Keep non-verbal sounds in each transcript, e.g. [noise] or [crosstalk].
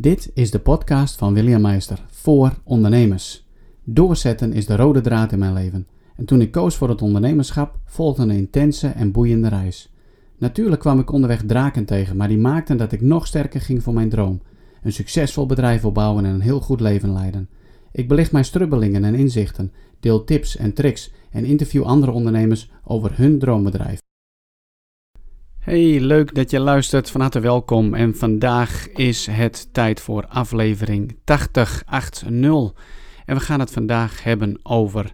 Dit is de podcast van William Meister voor ondernemers. Doorzetten is de rode draad in mijn leven. En toen ik koos voor het ondernemerschap, volgde een intense en boeiende reis. Natuurlijk kwam ik onderweg draken tegen, maar die maakten dat ik nog sterker ging voor mijn droom. Een succesvol bedrijf opbouwen en een heel goed leven leiden. Ik belicht mijn strubbelingen en inzichten, deel tips en tricks en interview andere ondernemers over hun droombedrijf. Hey, leuk dat je luistert. Van harte welkom. En vandaag is het tijd voor aflevering 8080. En we gaan het vandaag hebben over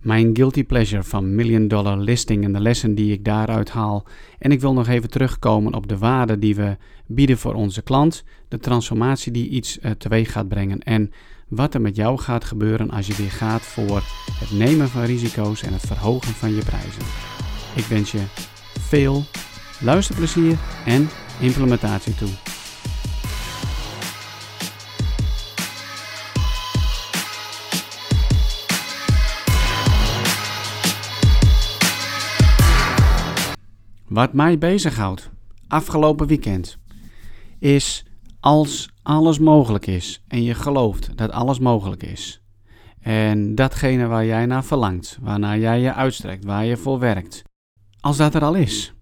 mijn guilty pleasure van Million Dollar Listing en de lessen die ik daaruit haal. En ik wil nog even terugkomen op de waarde die we bieden voor onze klant, de transformatie die iets uh, teweeg gaat brengen en wat er met jou gaat gebeuren als je weer gaat voor het nemen van risico's en het verhogen van je prijzen. Ik wens je veel luisterplezier en implementatie toe. Wat mij bezighoudt afgelopen weekend is als alles mogelijk is en je gelooft dat alles mogelijk is. En datgene waar jij naar verlangt, waarnaar jij je uitstrekt, waar je voor werkt. Als dat er al is.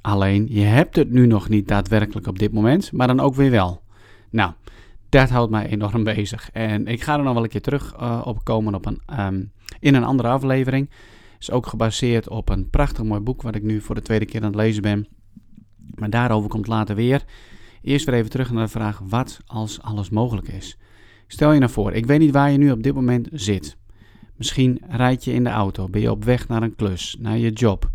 Alleen je hebt het nu nog niet daadwerkelijk op dit moment, maar dan ook weer wel. Nou, dat houdt mij enorm bezig. En ik ga er nog wel een keer terug uh, op komen op een, um, in een andere aflevering. Is ook gebaseerd op een prachtig mooi boek wat ik nu voor de tweede keer aan het lezen ben. Maar daarover komt later weer. Eerst weer even terug naar de vraag: wat als alles mogelijk is? Stel je nou voor, ik weet niet waar je nu op dit moment zit. Misschien rijd je in de auto, ben je op weg naar een klus, naar je job,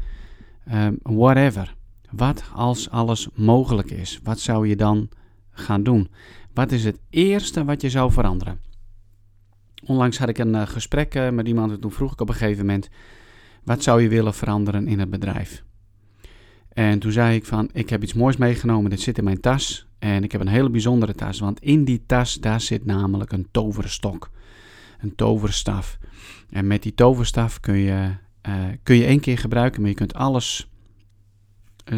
um, whatever. Wat als alles mogelijk is? Wat zou je dan gaan doen? Wat is het eerste wat je zou veranderen? Onlangs had ik een uh, gesprek uh, met iemand en toen vroeg ik op een gegeven moment: wat zou je willen veranderen in het bedrijf? En toen zei ik van, ik heb iets moois meegenomen, dit zit in mijn tas. En ik heb een hele bijzondere tas, want in die tas, daar zit namelijk een toverstok. Een toverstaf. En met die toverstaf kun je, uh, kun je één keer gebruiken, maar je kunt alles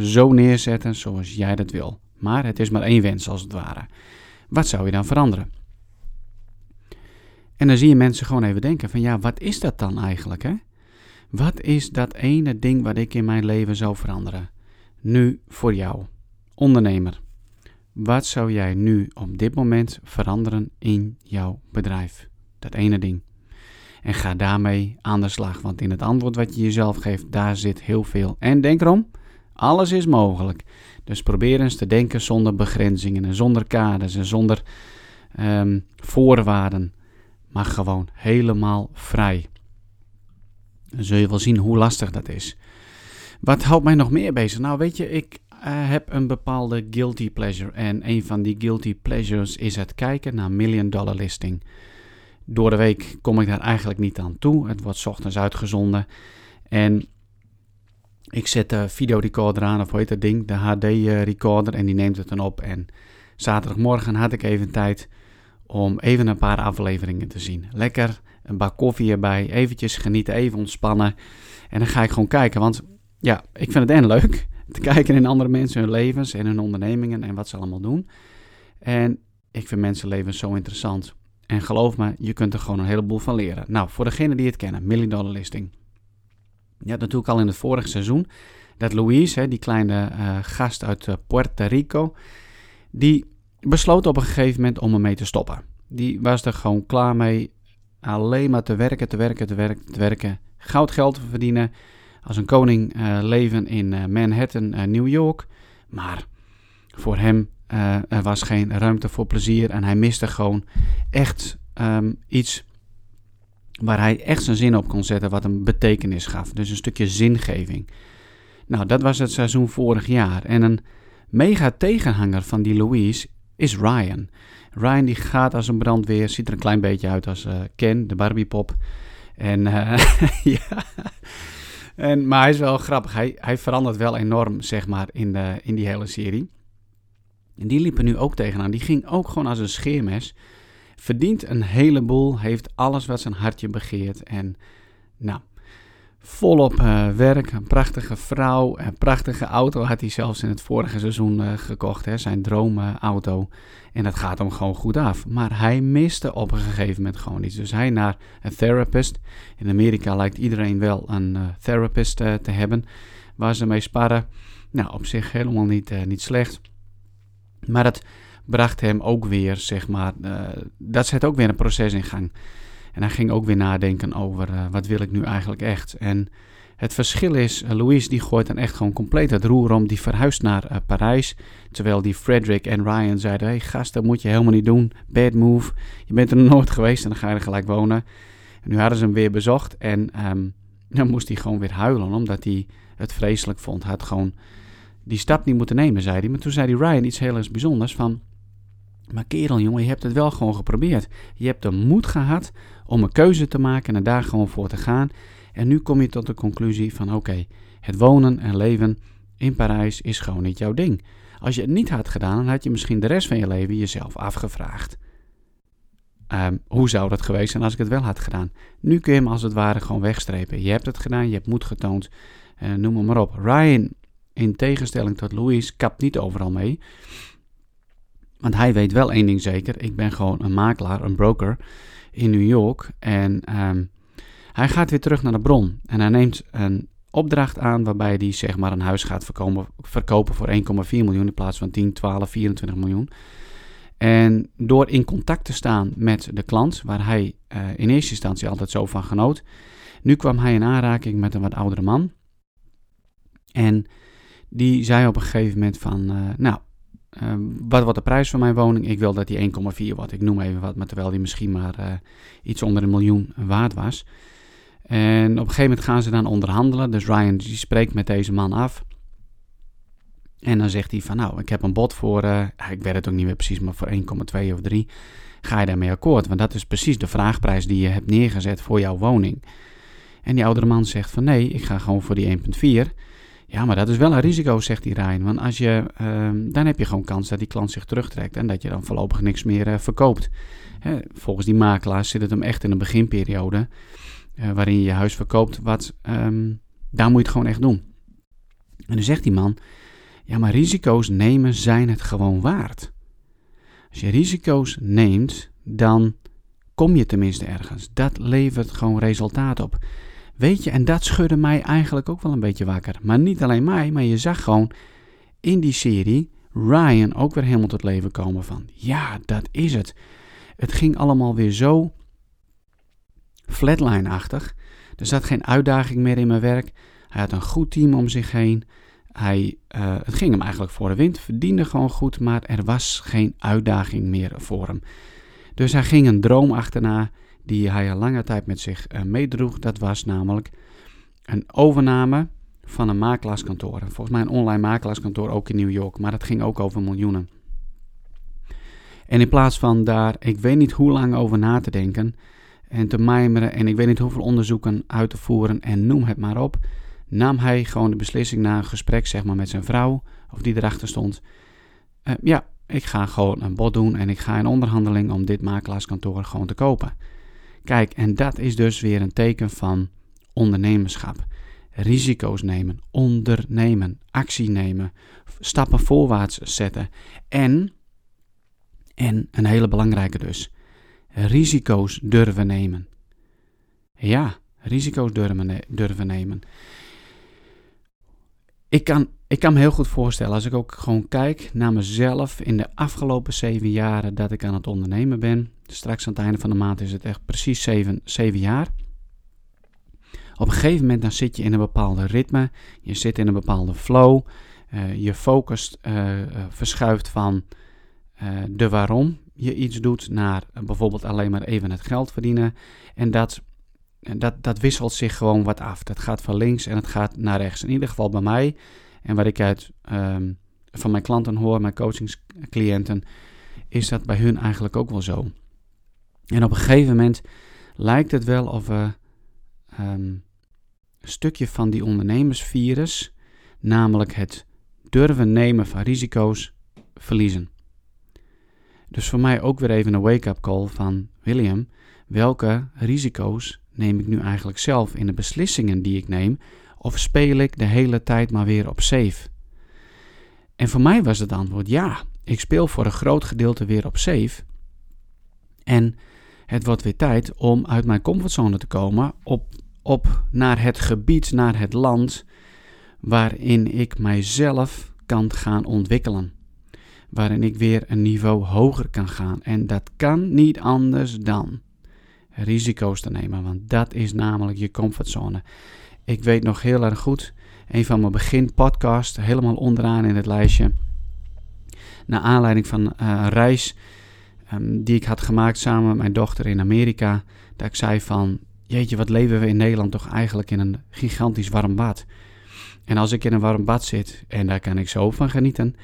zo neerzetten zoals jij dat wil. Maar het is maar één wens als het ware. Wat zou je dan veranderen? En dan zie je mensen gewoon even denken van ja, wat is dat dan eigenlijk hè? Wat is dat ene ding wat ik in mijn leven zou veranderen? Nu voor jou, ondernemer. Wat zou jij nu op dit moment veranderen in jouw bedrijf? Dat ene ding. En ga daarmee aan de slag, want in het antwoord wat je jezelf geeft, daar zit heel veel. En denk erom, alles is mogelijk. Dus probeer eens te denken zonder begrenzingen en zonder kaders en zonder um, voorwaarden. Maar gewoon helemaal vrij. Dan zul je wel zien hoe lastig dat is. Wat houdt mij nog meer bezig? Nou, weet je, ik uh, heb een bepaalde guilty pleasure. En een van die guilty pleasures is het kijken naar Million Dollar Listing. Door de week kom ik daar eigenlijk niet aan toe. Het wordt ochtends uitgezonden. En ik zet de videorecorder aan, of hoe heet dat ding? De HD-recorder. En die neemt het dan op. En zaterdagmorgen had ik even tijd om even een paar afleveringen te zien. Lekker, een bak koffie erbij, eventjes genieten, even ontspannen. En dan ga ik gewoon kijken, want ja, ik vind het en leuk [laughs] te kijken in andere mensen hun levens en hun ondernemingen en wat ze allemaal doen. En ik vind mensenlevens zo interessant. En geloof me, je kunt er gewoon een heleboel van leren. Nou, voor degenen die het kennen, Million Dollar Listing. Dat doe ik al in het vorige seizoen. Dat Louise, hè, die kleine uh, gast uit uh, Puerto Rico, die besloot op een gegeven moment om ermee te stoppen. Die was er gewoon klaar mee. Alleen maar te werken, te werken, te werken, te werken. Goud geld te verdienen. Als een koning uh, leven in Manhattan, New York. Maar voor hem er was geen ruimte voor plezier. En hij miste gewoon echt um, iets waar hij echt zijn zin op kon zetten, wat een betekenis gaf. Dus een stukje zingeving. Nou, dat was het seizoen vorig jaar. En een mega tegenhanger van die Louise is Ryan. Ryan die gaat als een brandweer, ziet er een klein beetje uit als uh, Ken, de Barbiepop. En uh, [laughs] ja... En, maar hij is wel grappig. Hij, hij verandert wel enorm, zeg maar, in, de, in die hele serie. En die liepen nu ook tegenaan. Die ging ook gewoon als een scheermes verdient een heleboel, heeft alles wat zijn hartje begeert. En nou, volop uh, werk, een prachtige vrouw, een prachtige auto had hij zelfs in het vorige seizoen uh, gekocht, hè, zijn droomauto. en dat gaat hem gewoon goed af. Maar hij miste op een gegeven moment gewoon iets. Dus hij naar een therapist. In Amerika lijkt iedereen wel een uh, therapist te hebben waar ze mee sparren. Nou, op zich helemaal niet, niet slecht. Maar dat bracht hem ook weer, zeg maar, dat zet ook weer een proces in gang. En hij ging ook weer nadenken over uh, wat wil ik nu eigenlijk echt. En het verschil is, uh, Louise die gooit dan echt gewoon compleet het roer om. Die verhuist naar Parijs. Terwijl die Frederick en Ryan zeiden, hey gast, dat moet je helemaal niet doen. Bad move. Je bent er [laughs] nooit geweest en dan ga je er gelijk wonen. En nu hadden ze hem weer bezocht en um, dan moest hij gewoon weer huilen. Omdat hij het vreselijk vond. Hij had gewoon die stap niet moeten nemen, zei hij. Maar toen zei hij Ryan iets heel erg bijzonders van... Maar kerel, jongen, je hebt het wel gewoon geprobeerd. Je hebt de moed gehad om een keuze te maken en daar gewoon voor te gaan. En nu kom je tot de conclusie van oké, het wonen en leven in Parijs is gewoon niet jouw ding. Als je het niet had gedaan, dan had je misschien de rest van je leven jezelf afgevraagd. Um, hoe zou dat geweest zijn als ik het wel had gedaan? Nu kun je hem als het ware gewoon wegstrepen. Je hebt het gedaan, je hebt moed getoond, uh, noem maar op. Ryan, in tegenstelling tot Louise, kapt niet overal mee. Want hij weet wel één ding zeker. Ik ben gewoon een makelaar, een broker in New York. En um, hij gaat weer terug naar de bron. En hij neemt een opdracht aan waarbij hij zeg maar een huis gaat verkopen, verkopen voor 1,4 miljoen in plaats van 10, 12, 24 miljoen. En door in contact te staan met de klant, waar hij uh, in eerste instantie altijd zo van genoot, nu kwam hij in aanraking met een wat oudere man. En die zei op een gegeven moment van, uh, nou, Ehm, wat wordt de prijs van mijn woning? Ik wil dat die 1,4 wordt. Ik noem even wat, maar terwijl die misschien maar uh, iets onder een miljoen waard was. En op een gegeven moment gaan ze dan onderhandelen. Dus Ryan die spreekt met deze man af. En dan zegt hij van nou, ik heb een bod voor, uh, ik weet het ook niet meer precies, maar voor 1,2 of 3. Ga je daarmee akkoord? Want dat is precies de vraagprijs die je hebt neergezet voor jouw woning. En die oudere man zegt van nee, ik ga gewoon voor die 1,4. Ja, maar dat is wel een risico, zegt die Rijn. Want als je, uh, dan heb je gewoon kans dat die klant zich terugtrekt en dat je dan voorlopig niks meer uh, verkoopt. Hè, volgens die makelaars zit het hem echt in een beginperiode uh, waarin je je huis verkoopt. Wat, um, daar moet je het gewoon echt doen. En dan zegt die man, ja, maar risico's nemen zijn het gewoon waard. Als je risico's neemt, dan kom je tenminste ergens. Dat levert gewoon resultaat op. Weet je, en dat schudde mij eigenlijk ook wel een beetje wakker. Maar niet alleen mij, maar je zag gewoon in die serie Ryan ook weer helemaal tot leven komen van, ja, dat is het. Het ging allemaal weer zo flatline-achtig. Er zat geen uitdaging meer in mijn werk. Hij had een goed team om zich heen. Hij, uh, het ging hem eigenlijk voor de wind, verdiende gewoon goed, maar er was geen uitdaging meer voor hem. Dus hij ging een droom achterna die hij al lange tijd met zich uh, meedroeg. Dat was namelijk een overname van een makelaarskantoor. Volgens mij een online makelaarskantoor ook in New York, maar dat ging ook over miljoenen. En in plaats van daar, ik weet niet hoe lang over na te denken en te mijmeren en ik weet niet hoeveel onderzoeken uit te voeren en noem het maar op, nam hij gewoon de beslissing na een gesprek zeg maar, met zijn vrouw, of die erachter stond. Uh, ja, ik ga gewoon een bod doen en ik ga in onderhandeling om dit makelaarskantoor gewoon te kopen. Kijk, en dat is dus weer een teken van ondernemerschap. Risico's nemen, ondernemen, actie nemen, stappen voorwaarts zetten. En, en een hele belangrijke dus, risico's durven nemen. Ja, risico's durven, durven nemen. Ik kan, ik kan me heel goed voorstellen, als ik ook gewoon kijk naar mezelf in de afgelopen zeven jaren dat ik aan het ondernemen ben. Straks aan het einde van de maand is het echt precies zeven, zeven jaar. Op een gegeven moment dan zit je in een bepaalde ritme, je zit in een bepaalde flow, uh, je focus uh, verschuift van de waarom je iets doet naar bijvoorbeeld alleen maar even het geld verdienen. En dat dat, dat wisselt zich gewoon wat af. Dat gaat van links en het gaat naar rechts. In ieder geval bij mij. En wat ik uit um, van mijn klanten hoor, mijn coachingscliënten, is dat bij hun eigenlijk ook wel zo. En op een gegeven moment lijkt het wel of we um, een stukje van die ondernemersvirus, namelijk het durven nemen van risico's, verliezen. Dus voor mij ook weer even een wake-up call van William. Welke risico's neem ik nu eigenlijk zelf in de beslissingen die ik neem? Of speel ik de hele tijd maar weer op safe? En voor mij was het antwoord ja. Ik speel voor een groot gedeelte weer op safe. En het wordt weer tijd om uit mijn comfortzone te komen op, op naar het gebied, naar het land waarin ik mijzelf kan gaan ontwikkelen. Waarin ik weer een niveau hoger kan gaan. En dat kan niet anders dan risico's te nemen, want dat is namelijk je comfortzone. Ik weet nog heel erg goed, een van mijn beginpodcasts, helemaal onderaan in het lijstje. Naar aanleiding van eh, reis um, die ik had gemaakt samen met mijn dochter in Amerika. Dat ik zei van, jeetje, wat leven we in Nederland toch eigenlijk in een gigantisch warm bad. En als ik in een warm bad zit, en daar kan ik zo van genieten,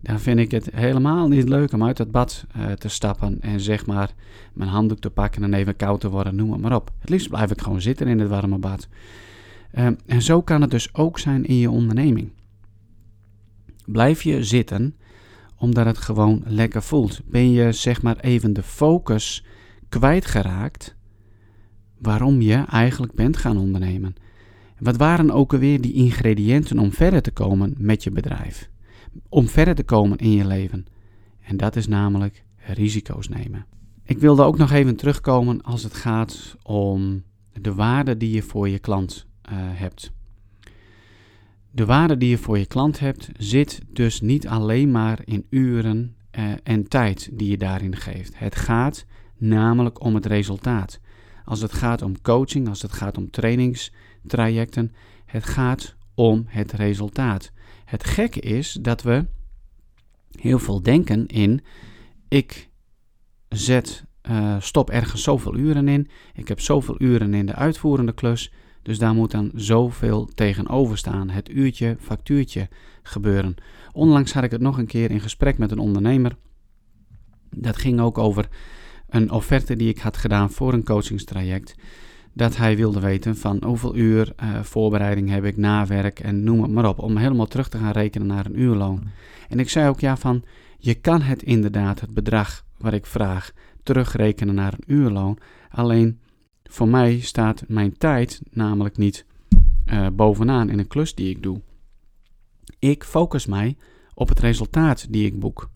dan vind ik het helemaal niet leuk om uit het bad uh, te stappen en zeg maar mijn handdoek te pakken en even koud te worden, noem het maar op. Het liefst blijf ik gewoon zitten in het warme bad. Uh, en zo kan het dus ook zijn in je onderneming. Blijf je zitten omdat het gewoon lekker voelt. Ben je zeg maar even de focus kwijtgeraakt waarom je eigenlijk bent gaan ondernemen. Wat waren ook alweer die ingrediënten om verder te komen met je bedrijf? Om verder te komen in je leven. En dat is namelijk risico's nemen. Ik wilde ook nog even terugkomen als het gaat om de waarde die je voor je klant uh, hebt. De waarde die je voor je klant hebt zit dus niet alleen maar in uren uh, en tijd die je daarin geeft. Het gaat namelijk om het resultaat. Als het gaat om coaching, als het gaat om trainingstrajecten, het gaat om het resultaat. Het gekke is dat we heel veel denken in: ik zet, uh, stop ergens zoveel uren in, ik heb zoveel uren in de uitvoerende klus, dus daar moet dan zoveel tegenover staan. Het uurtje, factuurtje gebeuren. Onlangs had ik het nog een keer in gesprek met een ondernemer. Dat ging ook over een offerte die ik had gedaan voor een coachingstraject. Dat hij wilde weten van hoeveel uur uh, voorbereiding heb ik, nawerk en noem het maar op. Om helemaal terug te gaan rekenen naar een uurloon. En ik zei ook ja van, je kan het inderdaad, het bedrag wat ik vraag, terugrekenen naar een uurloon. Alleen voor mij staat mijn tijd namelijk niet uh, bovenaan in een klus die ik doe. Ik focus mij op het resultaat die ik boek.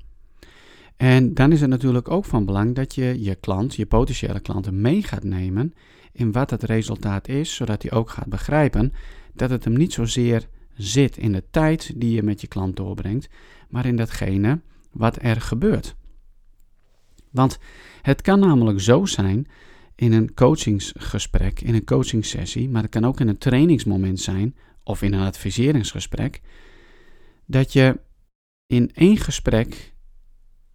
En dan is het natuurlijk ook van belang dat je je klant, je potentiële klanten, mee gaat nemen in wat het resultaat is, zodat hij ook gaat begrijpen dat het hem niet zozeer zit in de tijd die je met je klant doorbrengt, maar in datgene wat er gebeurt. Want het kan namelijk zo zijn in een coachingsgesprek, in een coachingsessie, maar het kan ook in een trainingsmoment zijn of in een adviseringsgesprek, dat je in één gesprek,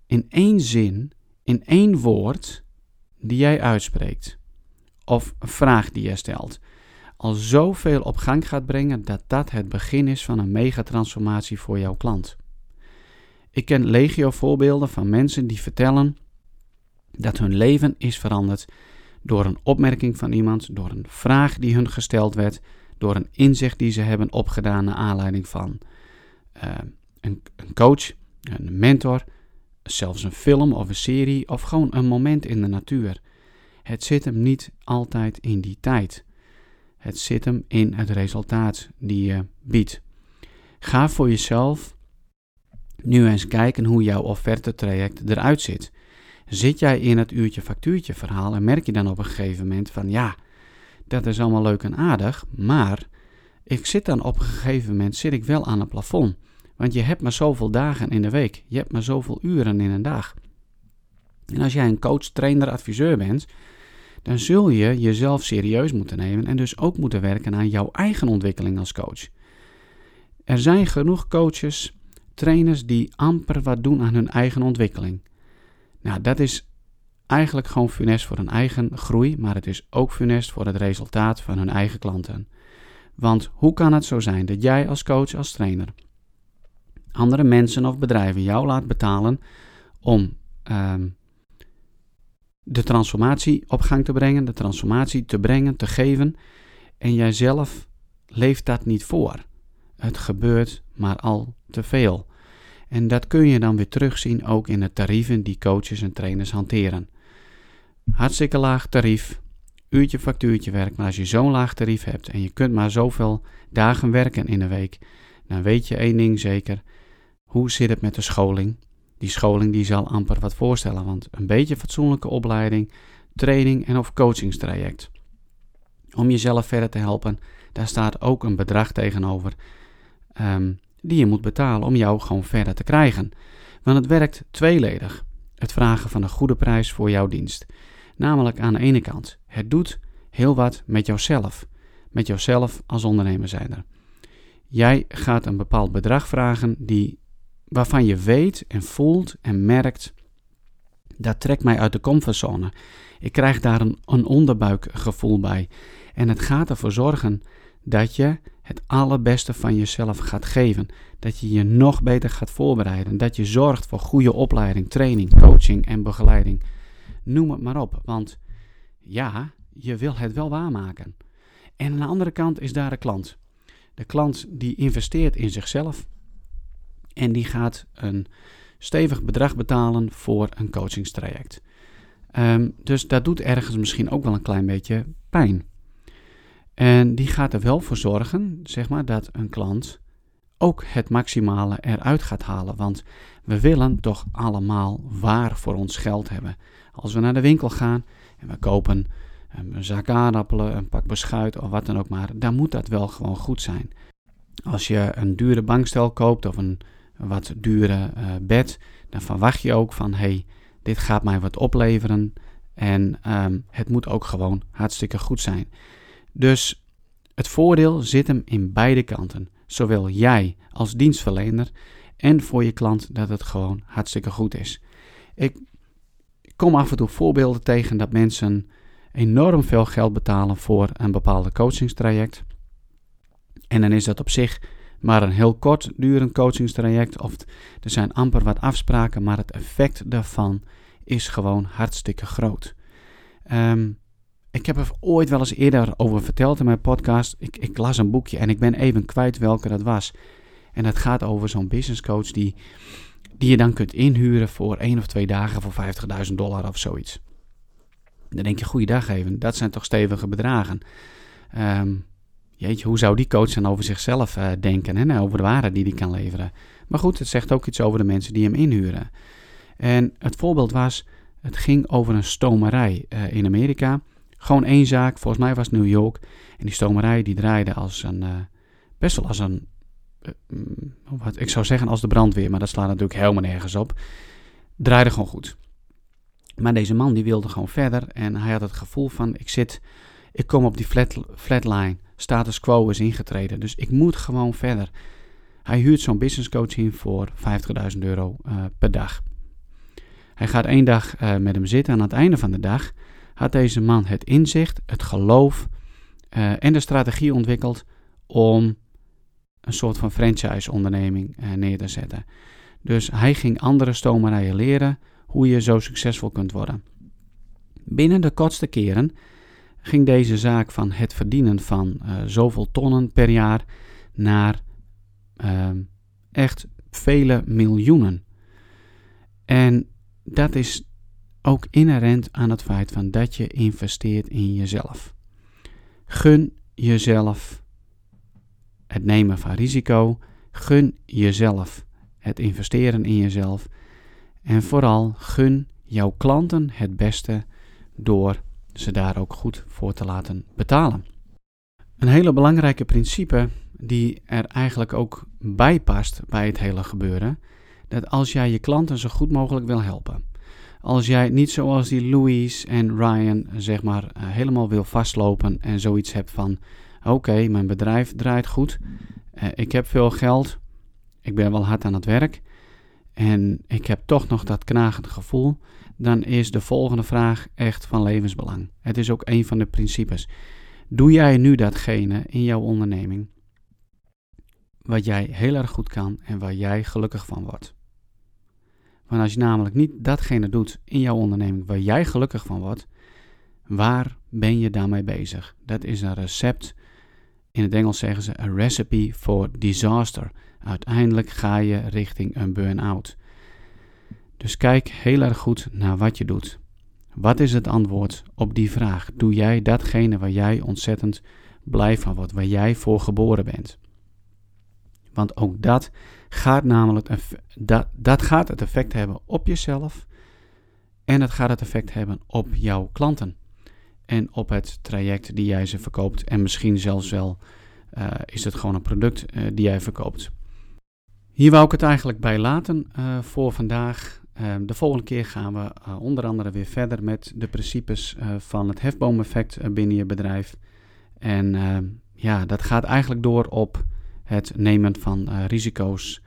in één zin, in één woord die jij uitspreekt, of een vraag die jij stelt, al zoveel op gang gaat brengen dat dat het begin is van een megatransformatie voor jouw klant. Ik ken legio voorbeelden van mensen die vertellen dat hun leven is veranderd door een opmerking van iemand, door een vraag die hun gesteld werd, door een inzicht die ze hebben opgedaan naar aanleiding van uh, een, een coach, een mentor, zelfs een film of een serie of gewoon een moment in de natuur. Het zit hem niet altijd in die tijd. Het zit hem in het resultaat die je biedt. Ga voor jezelf nu eens kijken hoe jouw offerte-traject eruit ziet. Zit jij in het uurtje factuurtje verhaal en merk je dan op een gegeven moment van ja, dat is allemaal leuk en aardig, maar ik zit dan op een gegeven moment zit ik wel aan het plafond. Want je hebt maar zoveel dagen in de week. Je hebt maar zoveel uren in een dag. En als jij een coach, trainer, adviseur bent, dan zul je jezelf serieus moeten nemen en dus ook moeten werken aan jouw eigen ontwikkeling als coach. Er zijn genoeg coaches, trainers die amper wat doen aan hun eigen ontwikkeling. Nou, dat is eigenlijk gewoon funest voor hun eigen groei, maar het is ook funest voor het resultaat van hun eigen klanten. Want hoe kan het zo zijn dat jij als coach, als trainer, andere mensen of bedrijven jou laat betalen om um, de transformatie op gang te brengen, de transformatie te brengen, te geven, en jij zelf leeft dat niet voor? Het gebeurt maar al te veel. En dat kun je dan weer terugzien ook in de tarieven die coaches en trainers hanteren. Hartstikke laag tarief, uurtje factuurtje werk. Maar als je zo'n laag tarief hebt en je kunt maar zoveel dagen werken in een week, dan weet je één ding zeker. Hoe zit het met de scholing? Die scholing die zal amper wat voorstellen, want een beetje fatsoenlijke opleiding, training en of coachingstraject. Om jezelf verder te helpen, daar staat ook een bedrag tegenover ehm, die je moet betalen om jou gewoon verder te krijgen. Want het werkt tweeledig. Het vragen van een goede prijs voor jouw dienst. Namelijk aan de ene kant, het doet heel wat met jouzelf. Met jouzelf als ondernemer zijn er. Jij gaat een bepaald bedrag vragen die, waarvan je weet en voelt en merkt, dat trekt mij uit de comfortzone. Ik krijg daar een, een onderbuikgevoel bij. En het gaat ervoor zorgen dat je het allerbeste van jezelf gaat geven. Dat je je nog beter gaat voorbereiden. Dat je zorgt voor goede opleiding, training, coaching en begeleiding. Noem het maar op. Want ja, je wil het wel waarmaken. En aan de andere kant is daar de klant. De klant die investeert in zichzelf. En die gaat een stevig bedrag betalen voor een coachingstraject. Um, dus dat doet ergens misschien ook wel een klein beetje pijn. En die gaat er wel voor zorgen, zeg maar, dat een klant ook het maximale eruit gaat halen. Want we willen toch allemaal waar voor ons geld hebben. Als we naar de winkel gaan en we kopen een zak aardappelen, een pak beschuit of wat dan ook maar, dan moet dat wel gewoon goed zijn. Als je een dure bankstel koopt of een wat dure uh, bed, dan verwacht je ook van hey, dit gaat mij wat opleveren en um, het moet ook gewoon hartstikke goed zijn. Dus het voordeel zit hem in beide kanten. Zowel jij als dienstverlener en voor je klant dat het gewoon hartstikke goed is. Ik kom af en toe voorbeelden tegen dat mensen enorm veel geld betalen voor een bepaalde coachingstraject. En dan is dat op zich maar een heel kort durend coachingstraject of er zijn amper wat afspraken, maar het effect daarvan is gewoon hartstikke groot. Um, ik heb er ooit wel eens eerder over verteld in mijn podcast. Ik, ik las een boekje en ik ben even kwijt welke dat was. En dat gaat over zo'n business coach die, die je dan kunt inhuren voor één of twee dagen voor 50.000 dollar of zoiets. Dan denk je, goeiedag even, dat zijn toch stevige bedragen. Um, jeetje, hoe zou die coach dan over zichzelf uh, denken en over de waarde die hij kan leveren? Maar goed, het zegt ook iets over de mensen die hem inhuren. En het voorbeeld was, het ging over een stomerij uh, in Amerika. Gewoon één zaak, volgens mij was New York. En die stomerij die draaide als een, uh, best wel als een, uh, wat ik zou zeggen als de brandweer, maar dat slaat natuurlijk helemaal nergens op. Draaide gewoon goed. Maar deze man die wilde gewoon verder en hij had het gevoel van ik zit, ik kom op die flat, flatline, status quo is ingetreden, dus ik moet gewoon verder. Hij huurt zo'n business coaching voor 50.000 euro uh, per dag. Hij gaat één dag met hem zitten en aan het einde van de dag had deze man het inzicht, het geloof uh, en de strategie ontwikkeld om een soort van franchise-onderneming uh, neer te zetten. Dus hij ging andere stomerijen leren hoe je zo succesvol kunt worden. Binnen de kortste keren ging deze zaak van het verdienen van uh, zoveel tonnen per jaar naar ehm, echt vele miljoenen. En dat is ook inherent aan het feit van dat je investeert in jezelf. Gun jezelf het nemen van risico. Gun jezelf het investeren in jezelf. En vooral gun jouw klanten het beste door ze daar ook goed voor te laten betalen. Een hele belangrijke principe die er eigenlijk ook bij past bij het hele gebeuren, dat als jij je klanten zo goed mogelijk wil helpen, als jij niet zoals die Louise en Ryan, zeg maar, uh, helemaal wil vastlopen en zoiets hebt van: oké, mijn bedrijf draait goed, uh, ik heb veel geld, ik ben wel hard aan het werk en ik heb toch nog dat knagend gevoel, dan is de volgende vraag echt van levensbelang. Het is ook een van de principes. Doe jij nu datgene in jouw onderneming wat jij heel erg goed kan en waar jij gelukkig van wordt? Want als je namelijk niet datgene doet in jouw onderneming waar jij gelukkig van wordt, waar ben je daarmee bezig? Dat is een recept. In het Engels zeggen ze a recipe for disaster. Uiteindelijk ga je richting een burn-out. Dus kijk heel erg goed naar wat je doet. Wat is het antwoord op die vraag? Doe jij datgene waar jij ontzettend blij van wordt, waar jij voor geboren bent? Want ook dat gaat namelijk dat, dat gaat het effect hebben op jezelf en het gaat het effect hebben op jouw klanten en op het traject die jij ze verkoopt en misschien zelfs wel uh, is het gewoon een product uh, die jij verkoopt. Hier wou ik het eigenlijk bij laten uh, voor vandaag. Ehm, de volgende keer gaan we onder andere weer verder met de principes van het hefboomeffect binnen je bedrijf. En ehm, ja, dat gaat eigenlijk door op het nemen van risico's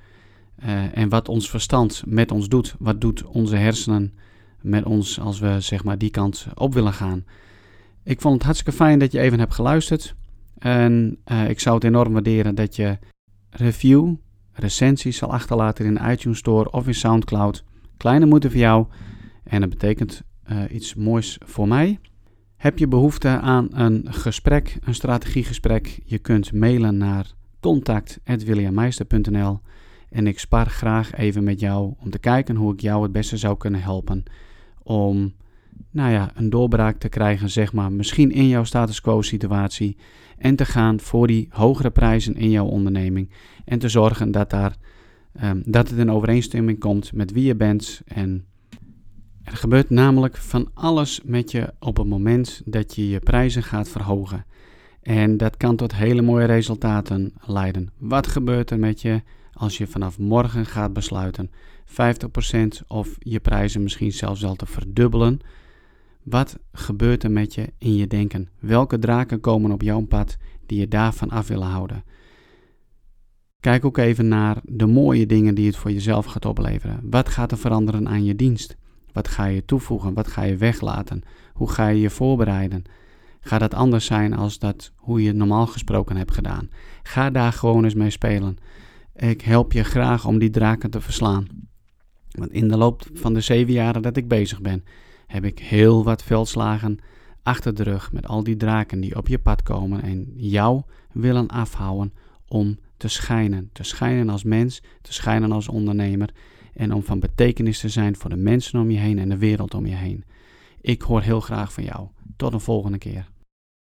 en wat ons verstand met ons doet. Wat doet onze hersenen met ons als we zeg maar die kant op willen gaan. Ik vond het hartstikke fijn dat je even hebt geluisterd. En uh, ik zou het enorm waarderen dat je review, recensies zal achterlaten in de iTunes Store of in SoundCloud. Kleine moeite voor jou en dat betekent iets moois voor mij. Heb je behoefte aan een gesprek, een strategiegesprek? Je kunt mailen naar contact.williammeister.nl en ik spar graag even met jou om te kijken hoe ik jou het beste zou kunnen helpen om nou ja, een doorbraak te krijgen, zeg maar, misschien in jouw status quo situatie. En te gaan voor die hogere prijzen in jouw onderneming. En te zorgen dat, daar, um, dat het in overeenstemming komt met wie je bent. En er gebeurt namelijk van alles met je op het moment dat je je prijzen gaat verhogen. En dat kan tot hele mooie resultaten leiden. Wat gebeurt er met je als je vanaf morgen gaat besluiten 50% of je prijzen misschien zelfs al te verdubbelen? Wat gebeurt er met je in je denken? Welke draken komen op jouw pad die je daarvan af willen houden? Kijk ook even naar de mooie dingen die het voor jezelf gaat opleveren. Wat gaat er veranderen aan je dienst? Wat ga je toevoegen? Wat ga je weglaten? Hoe ga je je voorbereiden? Gaat dat anders zijn als dat hoe je het normaal gesproken hebt gedaan? Ga daar gewoon eens mee spelen. Ik help je graag om die draken te verslaan. Want in de loop van de zeven jaren dat ik bezig ben, heb ik heel wat veldslagen achter de rug met al die draken die op je pad komen en jou willen afhouden om te schijnen. Te schijnen als mens, te schijnen als ondernemer en om van betekenis te zijn voor de mensen om je heen en de wereld om je heen. Ik hoor heel graag van jou. Tot een volgende keer.